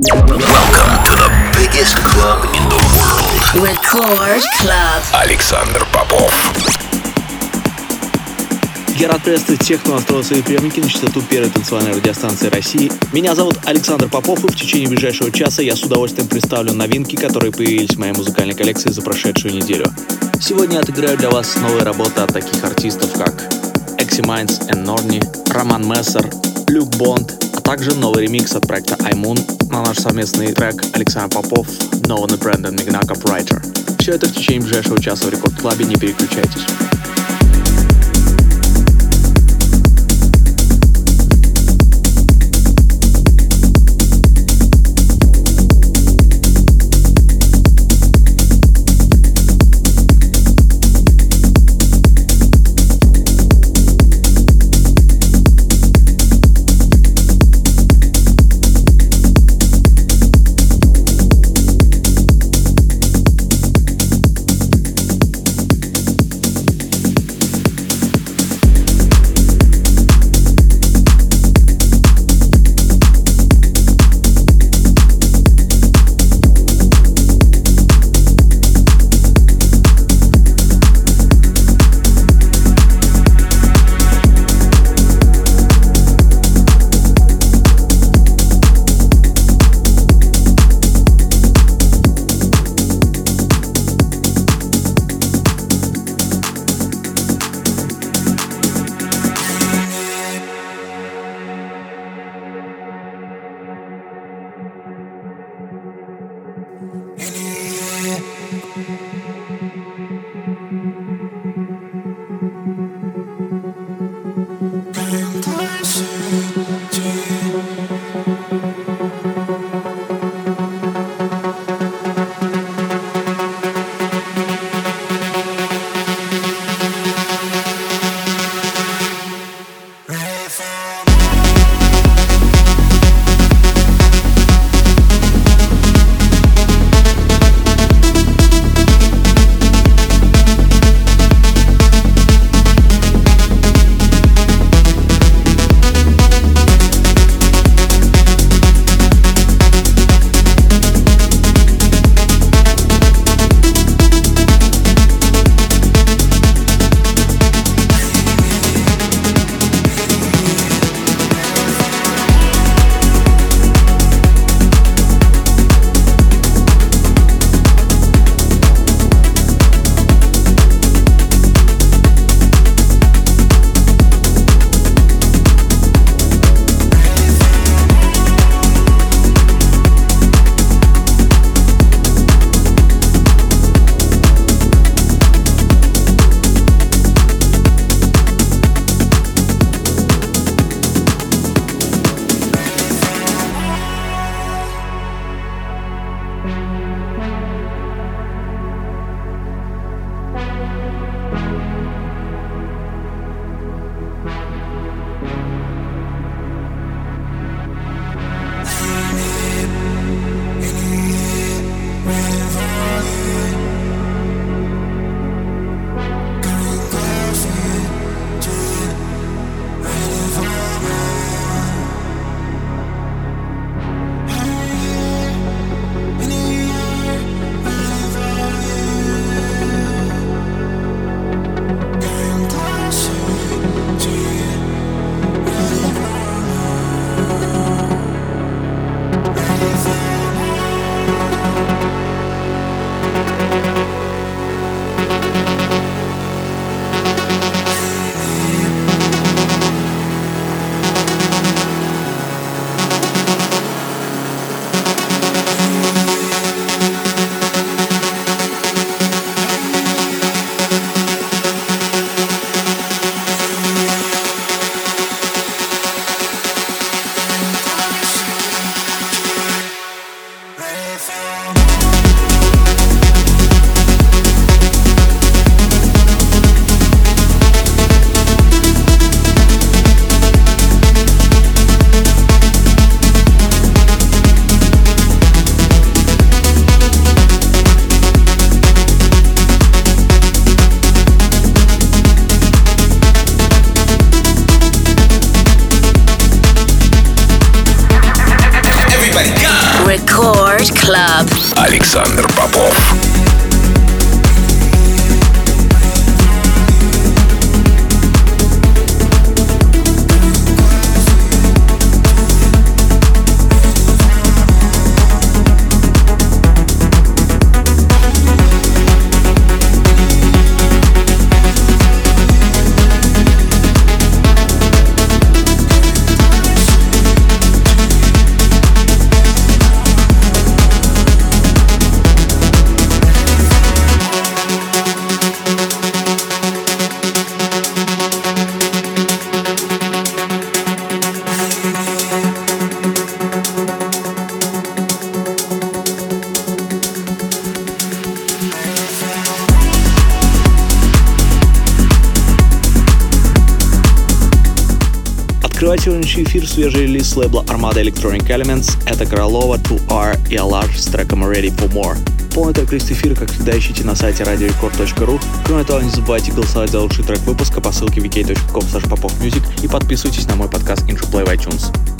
Welcome to the biggest club in the world. Record Club. Александр Попов. Я рад приветствовать всех, кто настроил свои приемники на частоту первой танцевальной радиостанции России. Меня зовут Александр Попов, и в течение ближайшего часа я с удовольствием представлю новинки, которые появились в моей музыкальной коллекции за прошедшую неделю. Сегодня я отыграю для вас новые работы от таких артистов, как Exy Minds and Norni, Роман Мессер, Люк Бонд, а также новый ремикс от проекта iMoon на наш совместный трек Александр Попов, Нован и Брэндон Мигнаков Writer. Все это в течение ближайшего часа в Рекорд Клабе, не переключайтесь. Свежий релиз лейбла Armada Electronic Elements — это Королова, 2R и Alarge с треком Ready for More. Полный трек-лист эфира, как всегда, ищите на сайте radiorecord.ru. Кроме того, не забывайте голосовать за лучший трек выпуска по ссылке popofmusic и подписывайтесь на мой подкаст Intro Play в iTunes.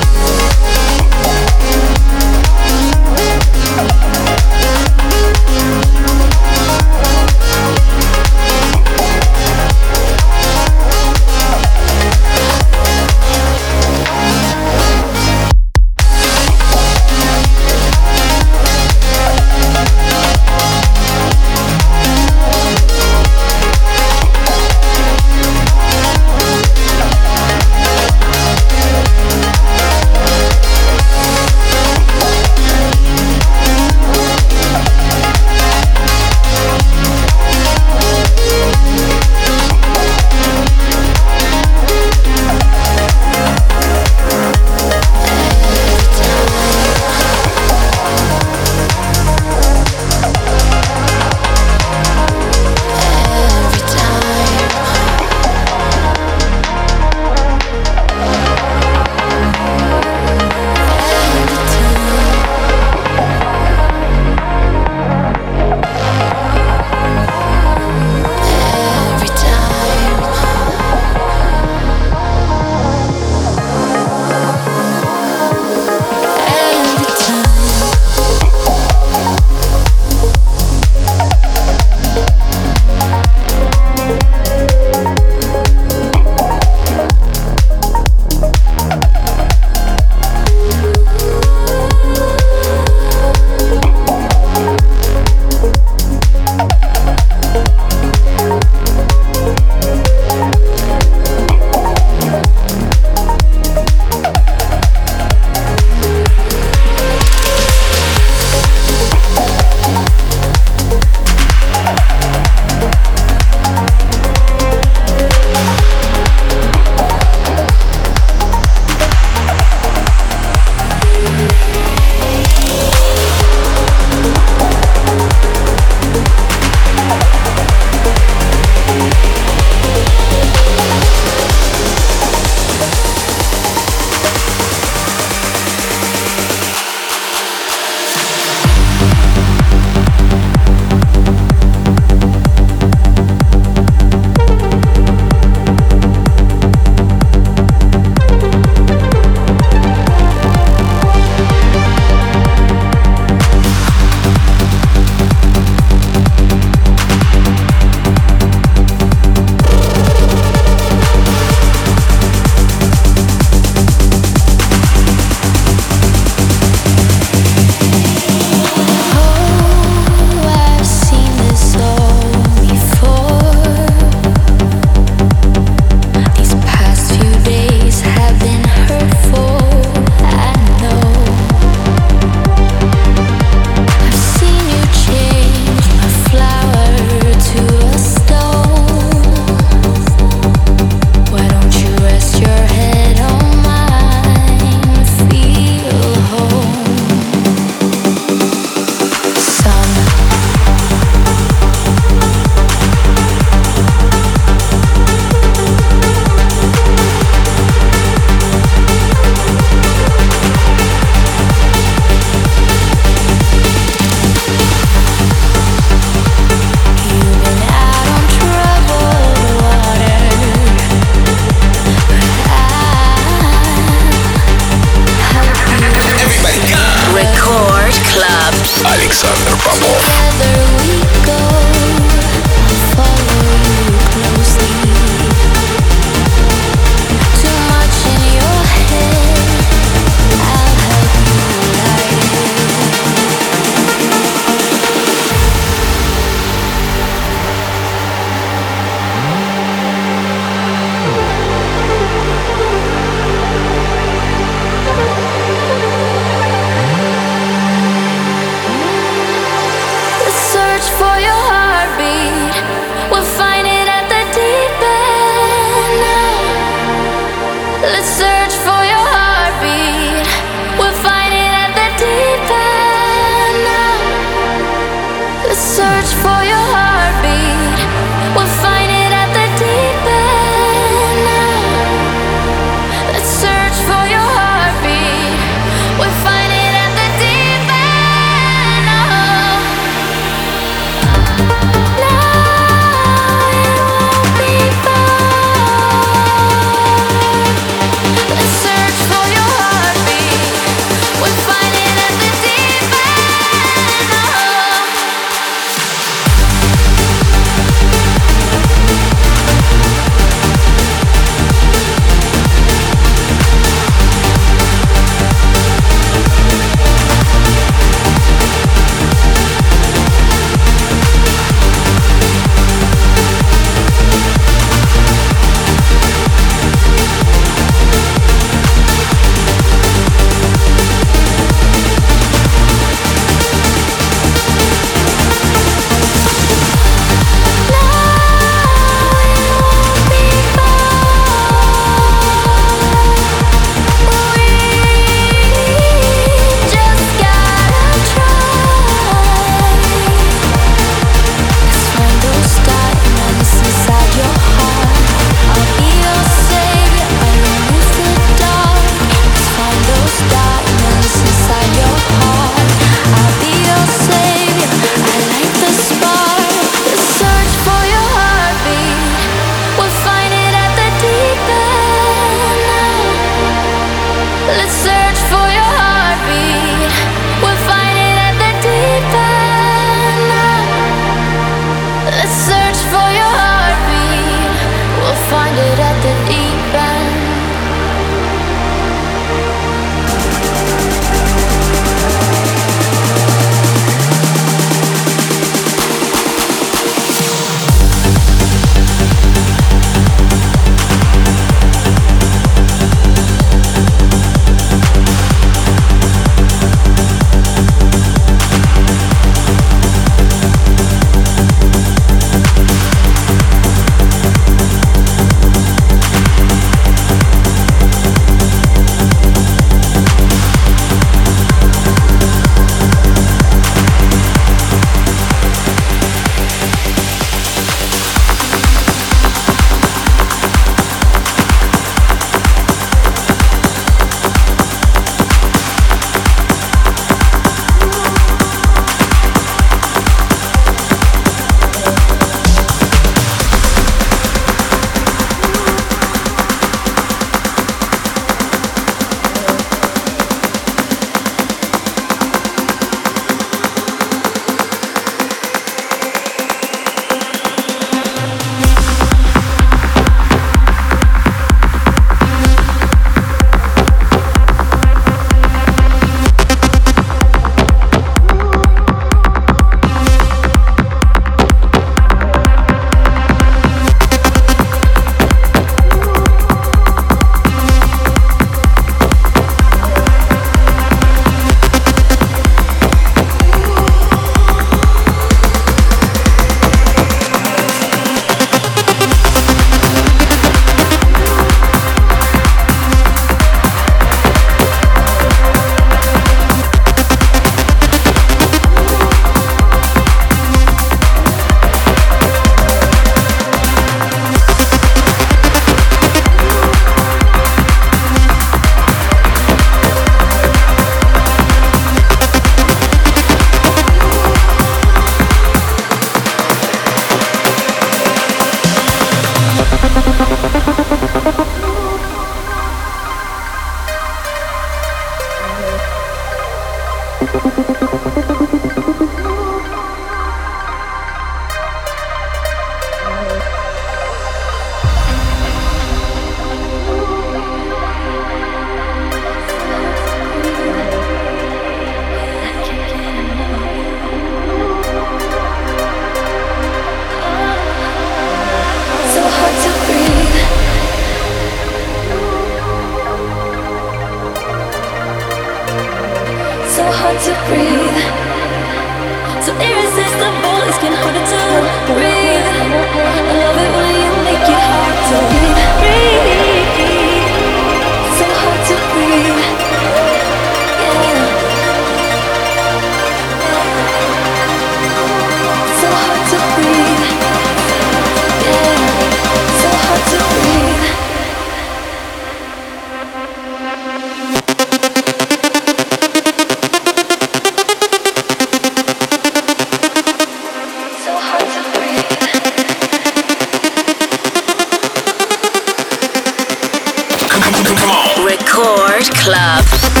Record Club.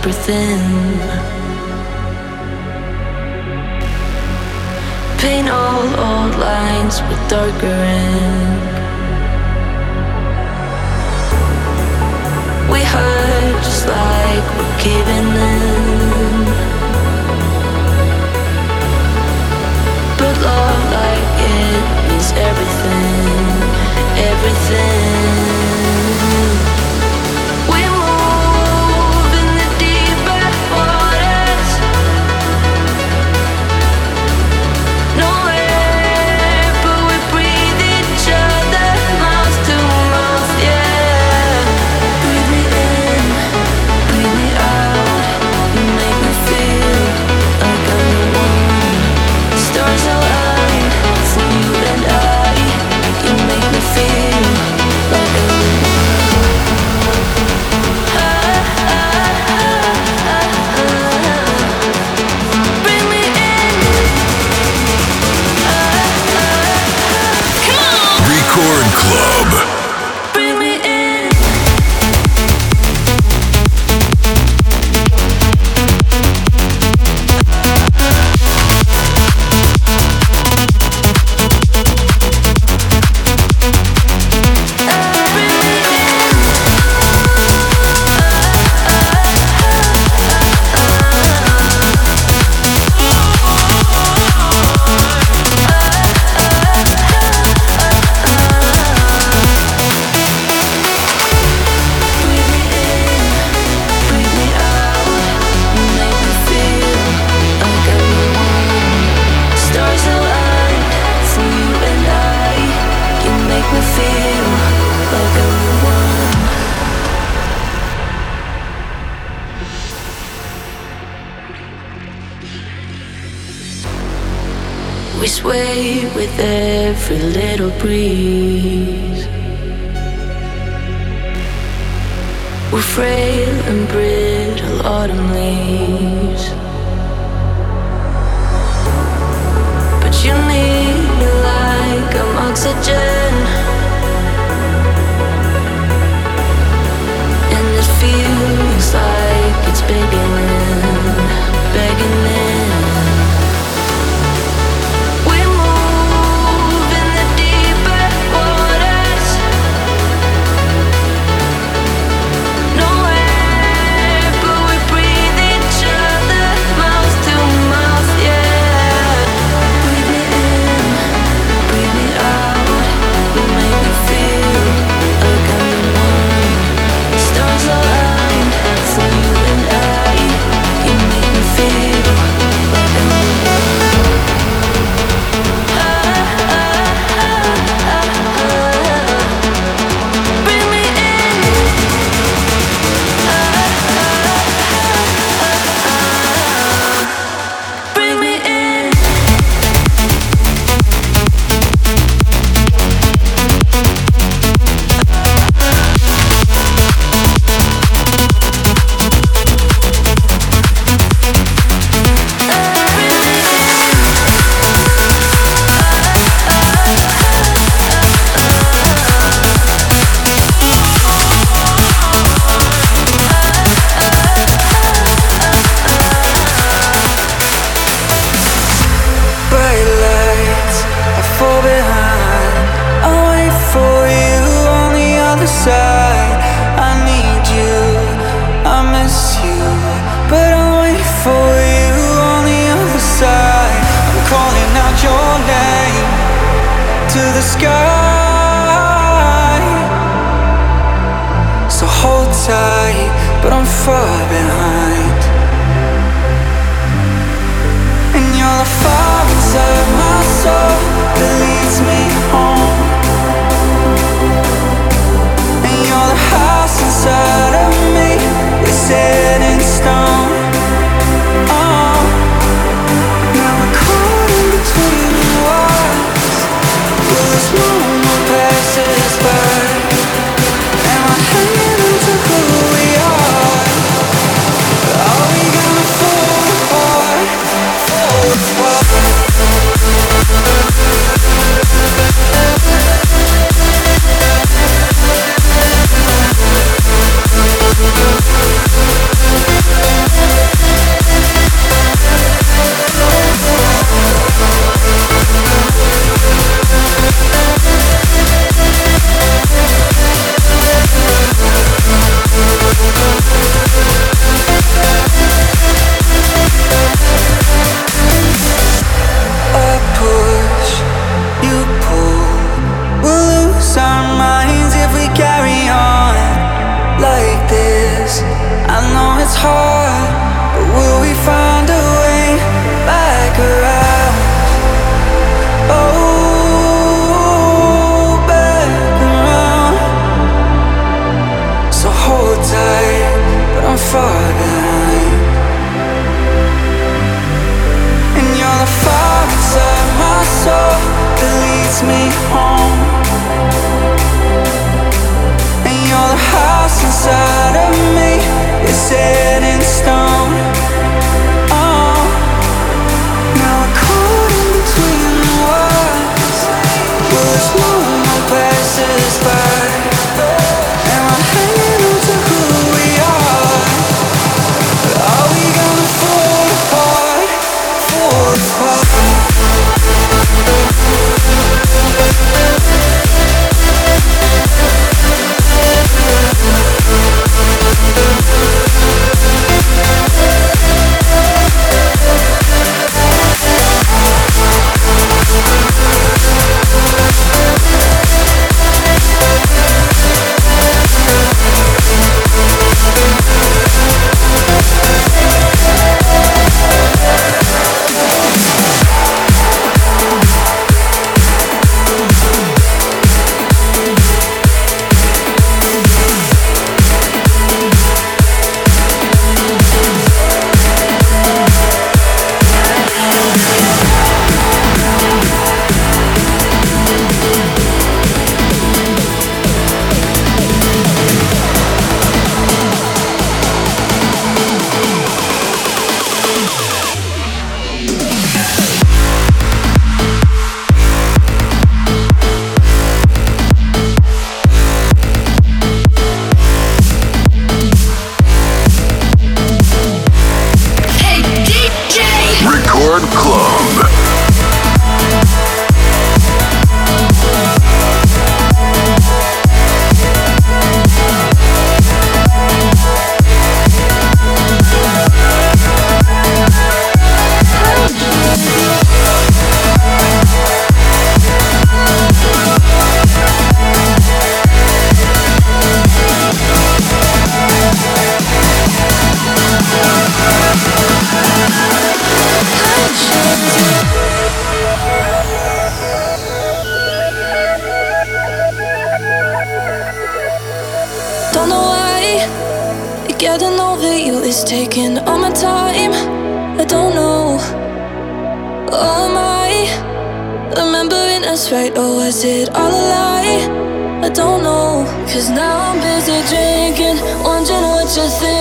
everything to the sky. So hold tight, but I'm far behind. And you're the fire inside my soul that leads me home. said was right or was it all a lie? I don't know, cause now I'm busy drinking, wondering what you think.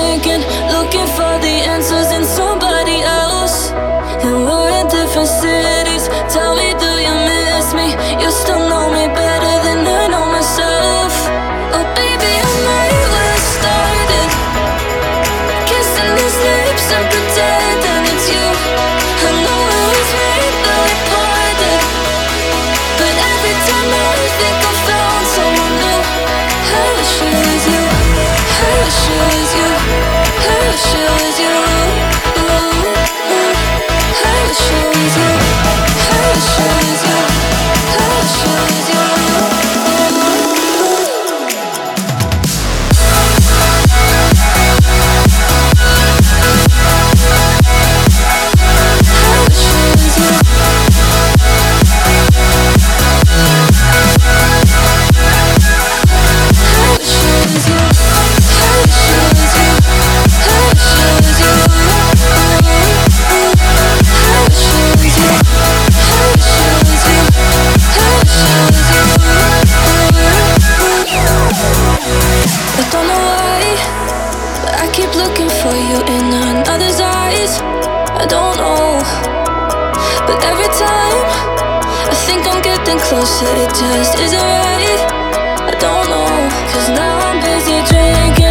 I don't know. But every time I think I'm getting closer, it just isn't right. I don't know. Cause now I'm busy drinking.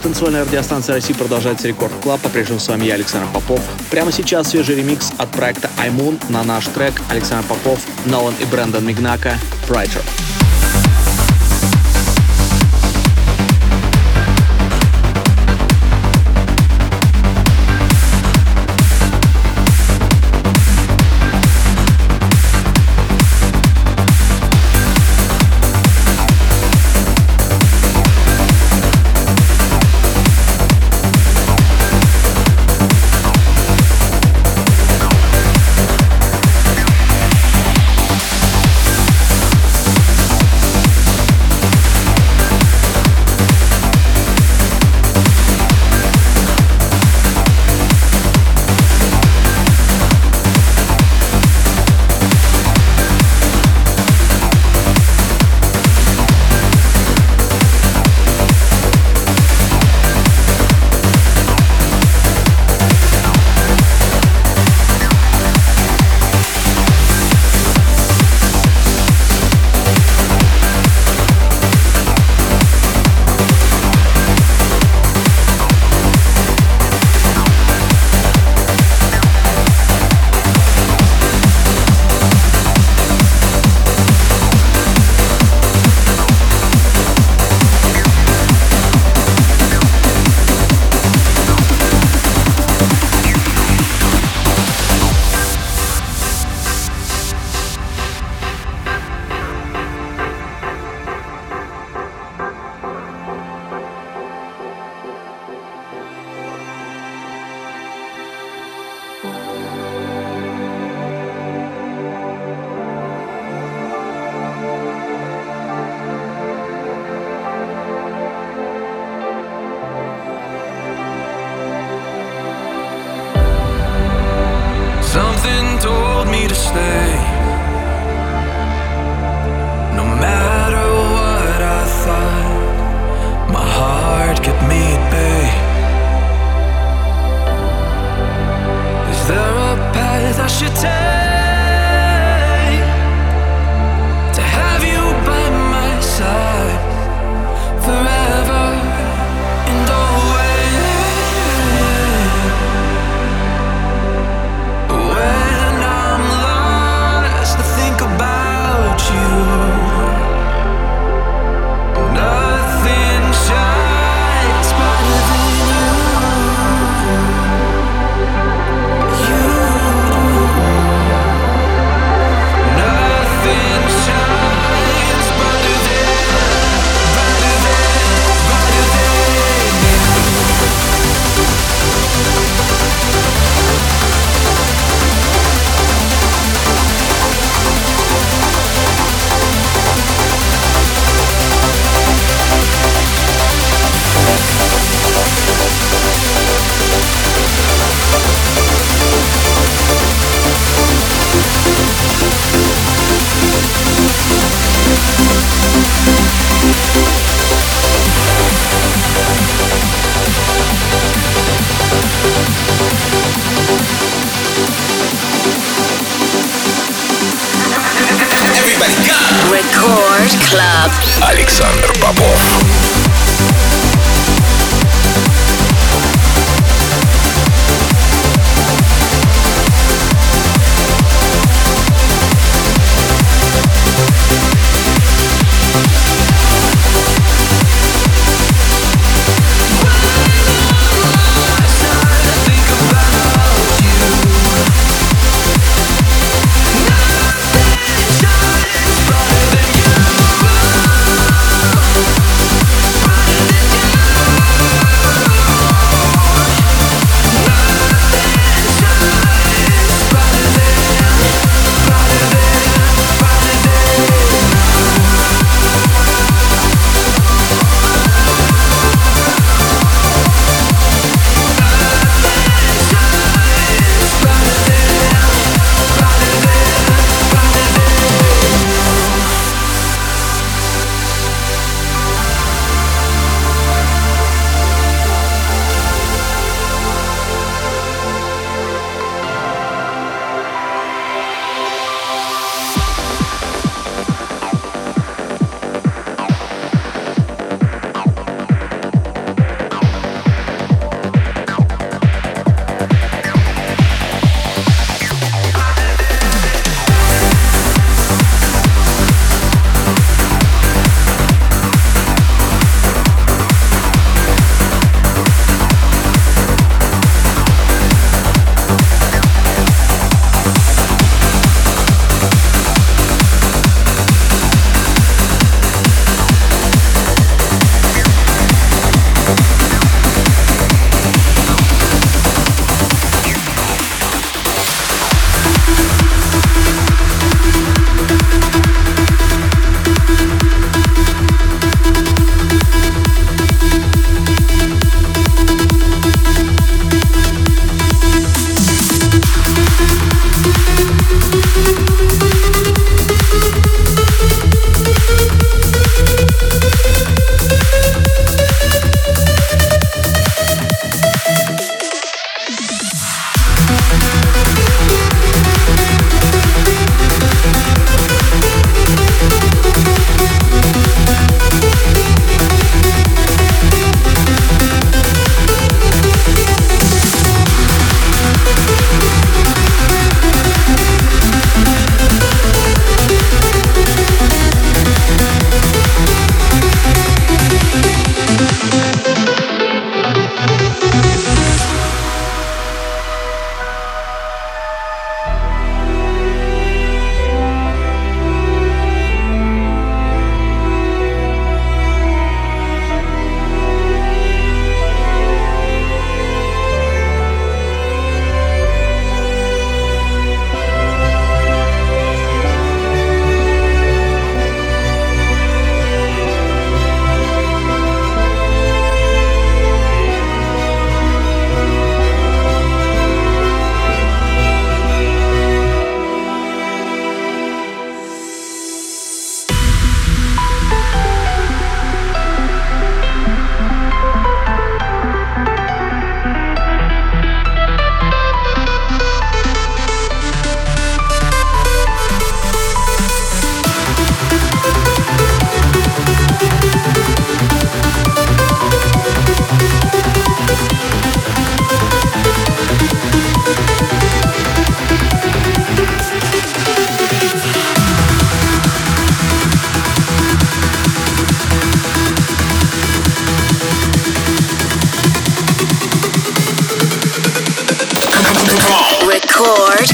Танцевальная радиостанция России продолжается Record Club. По-прежнему с вами я, Александр Попов. Прямо сейчас свежий ремикс от проекта iMoon на наш трек Александр Попов, Нолан и Brandon Mignacca «Brighter».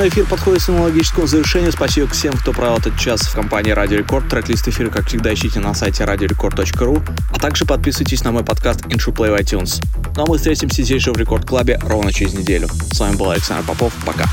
Очередной эфир подходит к своему логическому завершению. Спасибо всем, кто провел этот час в компании Радио Рекорд. Трек-лист эфира, как всегда, ищите на сайте radiorecord.ru, а также подписывайтесь на мой подкаст Intro Play в iTunes. Ну а мы встретимся здесь же в Рекорд Клабе ровно через неделю. С вами был Александр Попов. Пока.